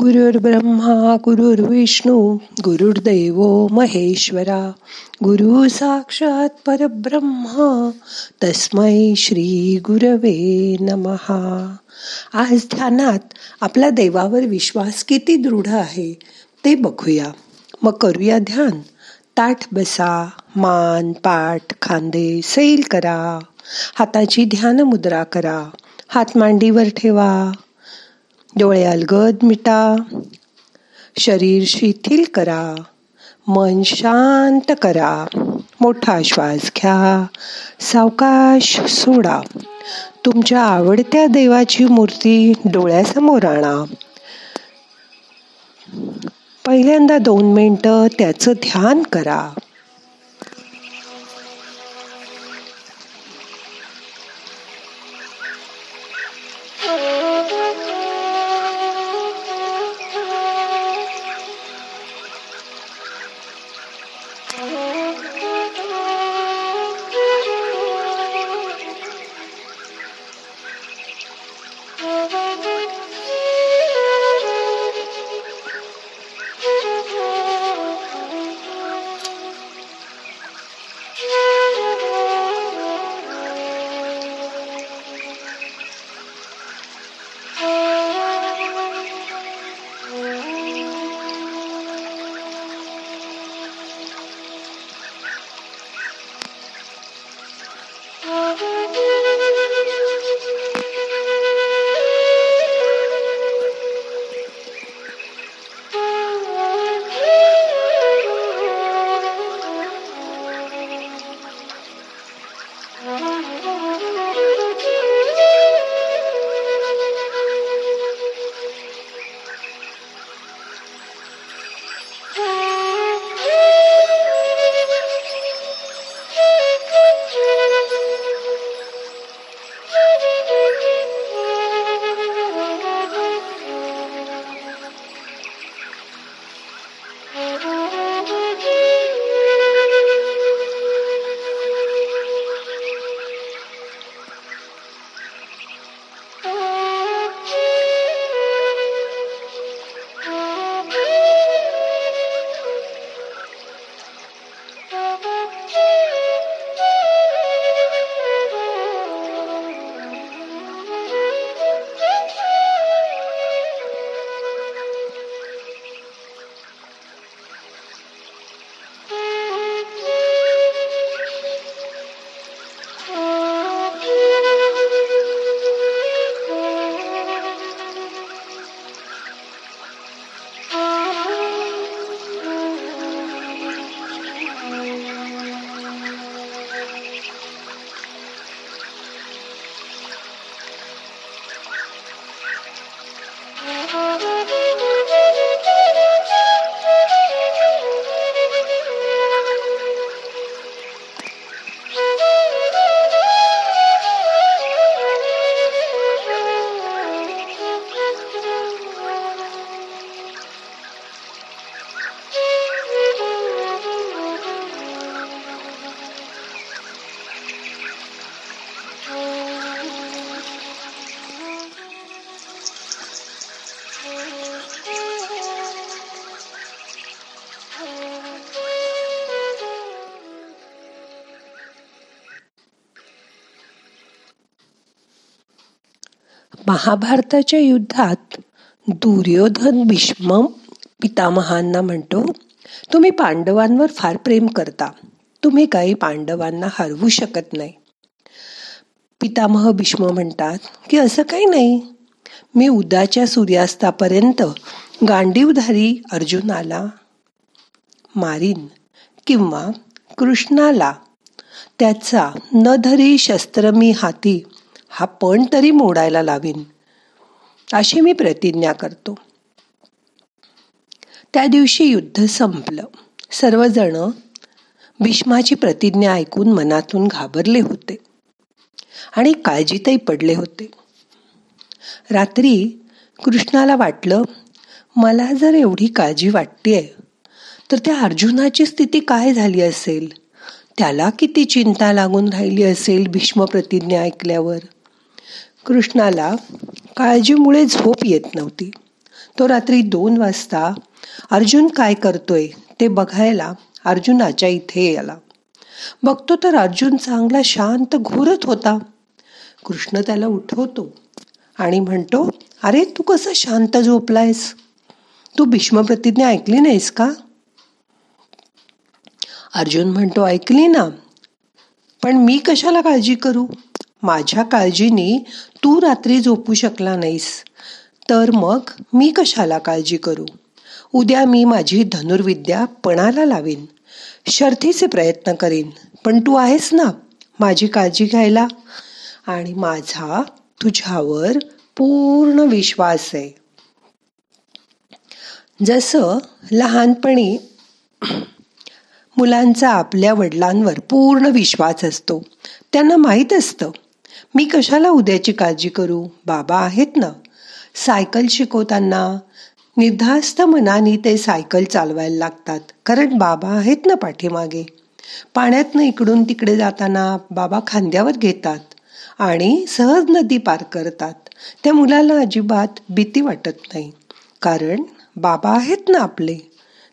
गुरुर् ब्रह्मा गुरुर्विष्णू गुरुर्दैव महेश्वरा गुरु साक्षात परब्रह्मा तस्मै श्री गुरवे नमहा. आज ध्यानात आपला देवावर विश्वास किती दृढ आहे ते बघूया. मग करूया ध्यान. ताठ बसा मान पाठ खांदे सैल करा. हाताची ध्यान मुद्रा करा. हात मांडीवर ठेवा. डोळे अलगद मिटा. शरीर शिथिल करा. मन शांत करा. मोठा श्वास घ्या. सावकाश सोडा. तुमच्या आवडत्या देवाची मूर्ती डोळ्यासमोर आणा. पहिल्यांदा दोन मिनटं त्याचं ध्यान करा. महाभारताच्या युद्धात दुर्योधन भीष्म पितामहांना म्हणतो तुम्ही पांडवांवर फार प्रेम करता. तुम्ही काही पांडवांना हरवू शकत नाही. पितामह भीष्म म्हणतात की असं काही नाही. मी उद्याच्या सूर्यास्तापर्यंत गांडीवधारी अर्जुनाला मारीन किंवा कृष्णाला त्याचा न धरी शस्त्र मी हाती हा पण तरी मोडायला लावीन. अशी मी प्रतिज्ञा करतो. त्या दिवशी युद्ध संपलं. सर्वजण भीष्माची प्रतिज्ञा ऐकून मनातून घाबरले होते आणि काळजीतही पडले होते. रात्री कृष्णाला वाटलं मला जर एवढी काळजी वाटतेय तर त्या अर्जुनाची स्थिती काय झाली असेल? त्याला किती चिंता लागून राहिली असेल भीष्म प्रतिज्ञा ऐकल्यावर? कृष्णाला काळजीमुळे झोप येत नव्हती. तो रात्री दोन वाजता अर्जुन काय करतोय? ते बघायला अर्जुनाच्या इथे आला. बघतो तर अर्जुन चांगला शांत घोरत होता. कृष्ण त्याला उठवतो आणि म्हणतो अरे तू कसं शांत झोपलायस? तू भीष्म प्रतिज्ञा ऐकली नाहीस का? अर्जुन म्हणतो ऐकली ना. पण मी कशाला काळजी करू? माझ्या काळजीने तू रात्री झोपू शकला नाहीस. तर मग मी कशाला काळजी करू? उद्या मी माझी धनुर्विद्या पणाला लावीन. शर्थीचे प्रयत्न करीन. पण तू आहेस ना माझी काळजी घ्यायला? आणि माझा तुझ्यावर पूर्ण विश्वास आहे. जसं लहानपणी मुलांचा आपल्या वडिलांवर पूर्ण विश्वास असतो. त्यांना माहीत असतं मी कशाला उद्याची काळजी करू? बाबा आहेत ना. सायकल शिकवताना. निर्धास्त मनाने ते सायकल चालवायला लागतात. कारण बाबा आहेत ना पाठीमागे. पाण्यातनं इकडून तिकडे जाताना बाबा खांद्यावर घेतात आणि सहज नदी पार करतात. त्या मुलाला अजिबात भीती वाटत नाही. कारण बाबा आहेत ना आपले.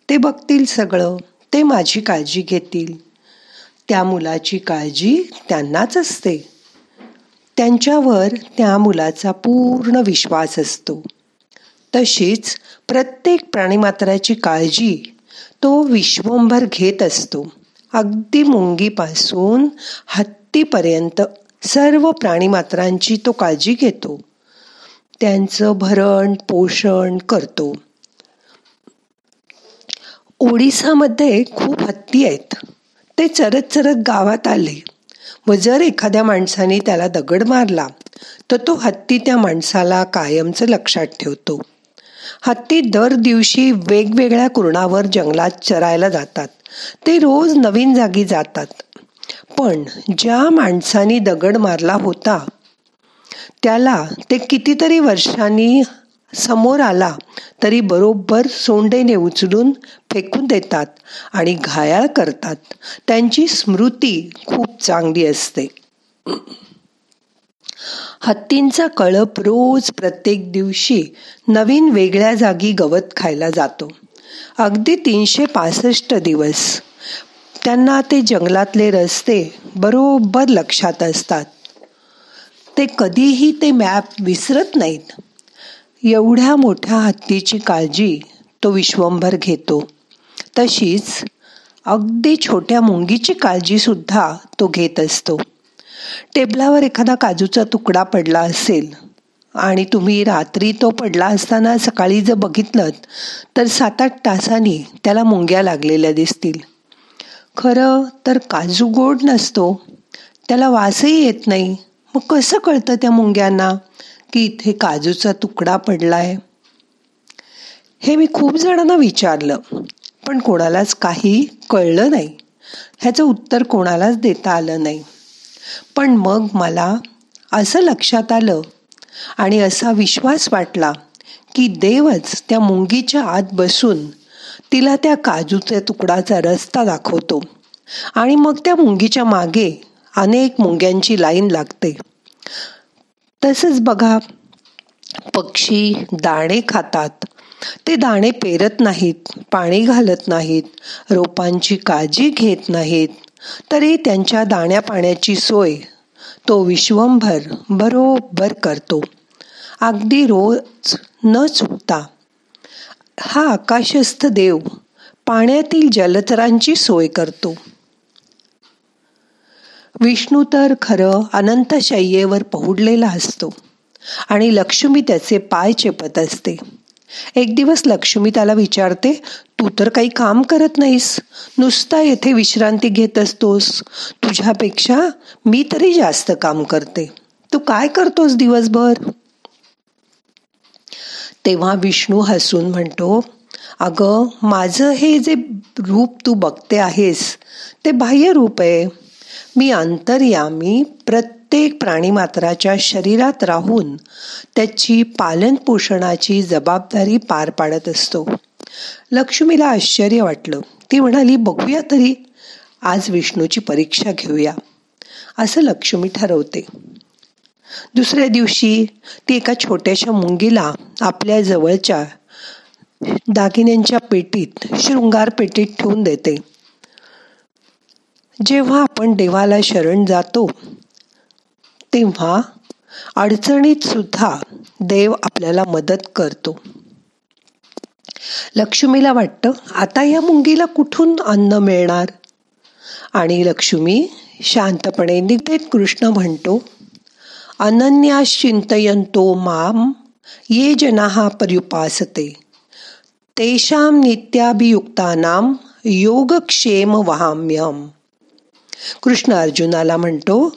ते बघतील सगळं. ते माझी काळजी घेतील. त्या मुलाची काळजी त्यांनाच असते. त्यांच्यावर त्या मुलाचा पूर्ण विश्वास असतो. तशीच प्रत्येक प्राणीमात्राची काळजी तो विश्वंभर घेत असतो. अगदी मुंगीपासून हत्तीपर्यंत सर्व प्राणीमात्रांची तो काळजी घेतो. त्यांचं भरण पोषण करतो. ओडिसामध्ये खूप हत्ती आहेत. ते चरत चरत गावात आले. व जर एखाद्या माणसाने त्याला दगड मारला तर तो हत्ती त्या माणसाला कायमचं लक्षात ठेवतो. हत्ती दर दिवशी वेगवेगळ्या कुरणावर जंगलात चरायला जातात. ते रोज नवीन जागी जातात. पण ज्या माणसानी दगड मारला होता त्याला ते कितीतरी वर्षांनी समोर आला तरी बरोबर सोंडेने उचलून फेकून देतात आणि घायाळ करतात. त्यांची स्मृती खूप चांगली असते. हत्तींचा कळप रोज प्रत्येक दिवशी नवीन वेगळ्या जागी गवत खायला जातो. अगदी तीनशे पासष्ट दिवस. त्यांना ते जंगलातले रस्ते बरोबर लक्षात असतात. ते कधीही ते मॅप विसरत नाहीत. एवढ्या मोठ्या हत्तीची काळजी तो विश्वंभर घेतो. तशीच अगदी छोट्या मुंगीची काळजीसुद्धा तो घेत असतो. टेबलावर एखादा काजूचा तुकडा पडला असेल आणि तुम्ही रात्री तो पडला असताना सकाळी जर बघितलं तर सात आठ तासांनी त्याला मुंग्या लागलेल्या दिसतील. खरं तर काजू गोड नसतो. त्याला वासही येत नाही. मग कसं कळतं त्या मुंग्यांना? की इथे काजूचा तुकडा पडलाय. हे मी खूप जणांना विचारलं पण कोणालाच काही कळलं नाही. ह्याचं उत्तर कोणालाच देता आलं नाही. पण मग मला असं लक्षात आलं आणि असा विश्वास वाटला की देवच त्या मुंगीच्या आत बसून तिला त्या काजूच्या तुकडाचा रस्ता दाखवतो आणि मग त्या मुंगीच्या मागे अनेक मुंग्यांची लाईन लागते. तसंच बघा पक्षी दाणे खातात. ते दाणे पेरत नाहीत पाणी घालत नाहीत रोपांची काळजी घेत नाहीत. तरी त्यांच्या दाण्या पाण्याची सोय तो विश्वंभर बरोबर करतो. अगदी रोज न चुकता हा आकाशस्थ देव पाण्यातील जलचरांची सोय करतो. विष्णू तर खरं अनंतशय्येवर पहुडलेला असतो आणि लक्ष्मी त्याचे पाय चेपत असते. एक दिवस लक्ष्मी त्याला विचारते तू तर काही काम करत नाहीस. नुसता येथे विश्रांती घेत असतोस. तुझ्यापेक्षा मी तरी जास्त काम करते. तू काय करतोस दिवसभर? तेव्हा विष्णू हसून म्हणतो अगं माझं हे जे रूप तू बघते आहेस ते बाह्य रूप आहे. मी अंतर्यामी प्रत्येक प्राणीमात्राच्या शरीरात राहून त्याची पालनपोषणाची जबाबदारी पार पाडत असतो. लक्ष्मीला आश्चर्य वाटलं. ती म्हणाली बघूया तरी आज विष्णूची परीक्षा घेऊया. असं लक्ष्मी ठरवते. दुसऱ्या दिवशी ती एका छोट्याशा मुंगीला आपल्या जवळच्या दागिन्यांच्या पेटीत शृंगार पेटीत ठेवून देते. जेव्हा आपण देवाला शरण जातो तेव्हा अडचणीत सुद्धा देव आपल्याला मदत करतो. लक्ष्मीला वाटतं आता या मुंगीला कुठून अन्न मिळणार? आणि लक्ष्मी शांतपणे निगेत कृष्ण म्हणतो अनन्यास चिंतयंतो माम ये जनाहा पर्युपासते। तेषाम नित्याभियुक्तानाम योगक्षेम वहाम्यम कृष्ण अर्जुनाला म्हणतो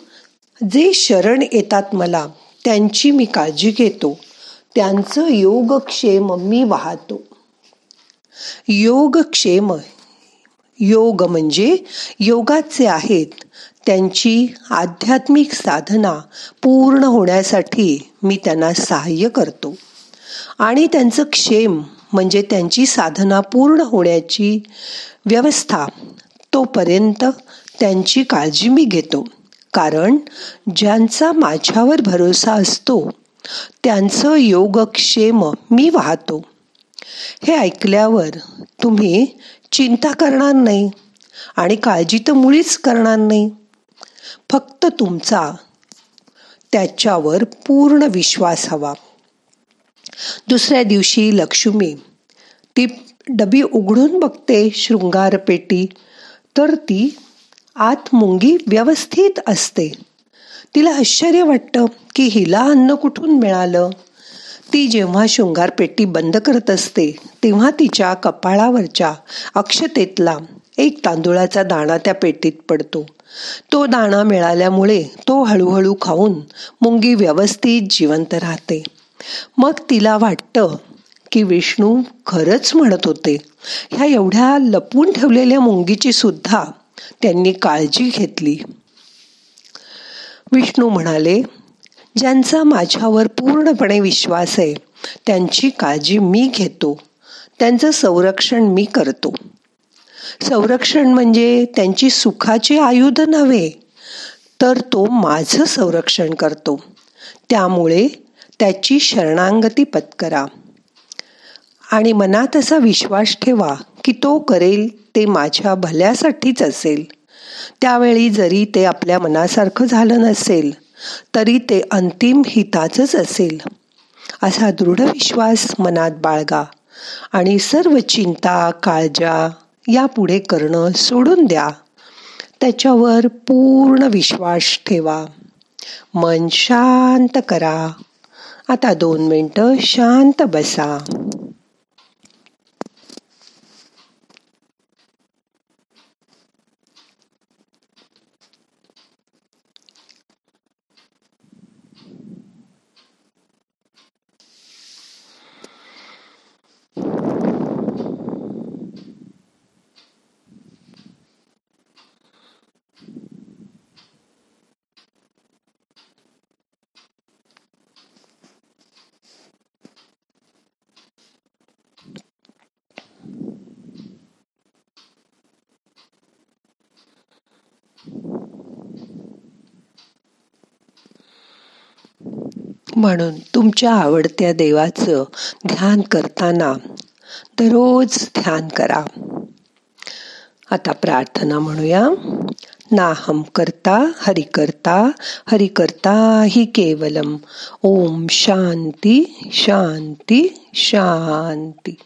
जे शरण येतात मला त्यांची मी काळजी घेतो. त्यांचं योगक्षेम मी वाहतो. योगक्षेम योग म्हणजे योगाचे आहेत त्यांची आध्यात्मिक साधना पूर्ण होण्यासाठी मी त्यांना सहाय्य करतो. आणि त्यांचं क्षेम म्हणजे त्यांची साधना पूर्ण होण्याची व्यवस्था तोपर्यंत त्यांची काळजी मी घेतो. कारण ज्यांचा माझ्यावर भरोसा असतो त्यांचं योगक्षेम मी वाहतो. हे ऐकल्यावर तुम्ही चिंता करणार नाही आणि काळजी तर मुळीच करणार नाही. फक्त तुमचा त्याच्यावर पूर्ण विश्वास हवा. दुसऱ्या दिवशी लक्ष्मी ती डबी उघडून बघते शृंगारपेटी. तर ती आत मुंगी व्यवस्थित असते. तिला आश्चर्य वाटतं की हिला अन्न कुठून मिळालं? ती जेव्हा शृंगार पेटी बंद करत असते तेव्हा तिच्या कपाळावरच्या अक्षतेतला एक तांदुळाचा दाणा त्या पेटीत पडतो. तो दाणा मिळाल्यामुळे तो हळूहळू खाऊन मुंगी व्यवस्थित जिवंत राहते. मग तिला वाटतं की विष्णू खरंच म्हणत होते. ह्या एवढ्या लपून ठेवलेल्या मुंगीची सुद्धा त्यांनी काळजी घेतली. विष्णू म्हणाले ज्यांचा माझ्यावर पूर्णपणे विश्वास आहे त्यांची काळजी मी घेतो. त्यांचं संरक्षण मी करतो. संरक्षण म्हणजे त्यांची सुखाचे आयुध नव्हे तर तो माझं संरक्षण करतो. त्यामुळे त्याची शरणांगती पत्करा. आणि मनात असा विश्वास ठेवा की तो करेल ते माझ्या भल्यासाठीच असेल. त्यावेळी जरी ते आपल्या मनासारखं झालं नसेल तरी ते अंतिम हिताचंच असेल. असा दृढ विश्वास मनात बाळगा आणि सर्व चिंता काळजा यापुढे करणं सोडून द्या. त्याच्यावर पूर्ण विश्वास ठेवा. मन शांत करा. आता दोन मिनटं शांत बसा. म्हणून तुमच्या आवडत्या देवाचं ध्यान करताना दररोज ध्यान करा. आता प्रार्थना म्हणूया. नाहम करता हरि करता हरि करता हि केवलम. ओम शांती शांती शांती.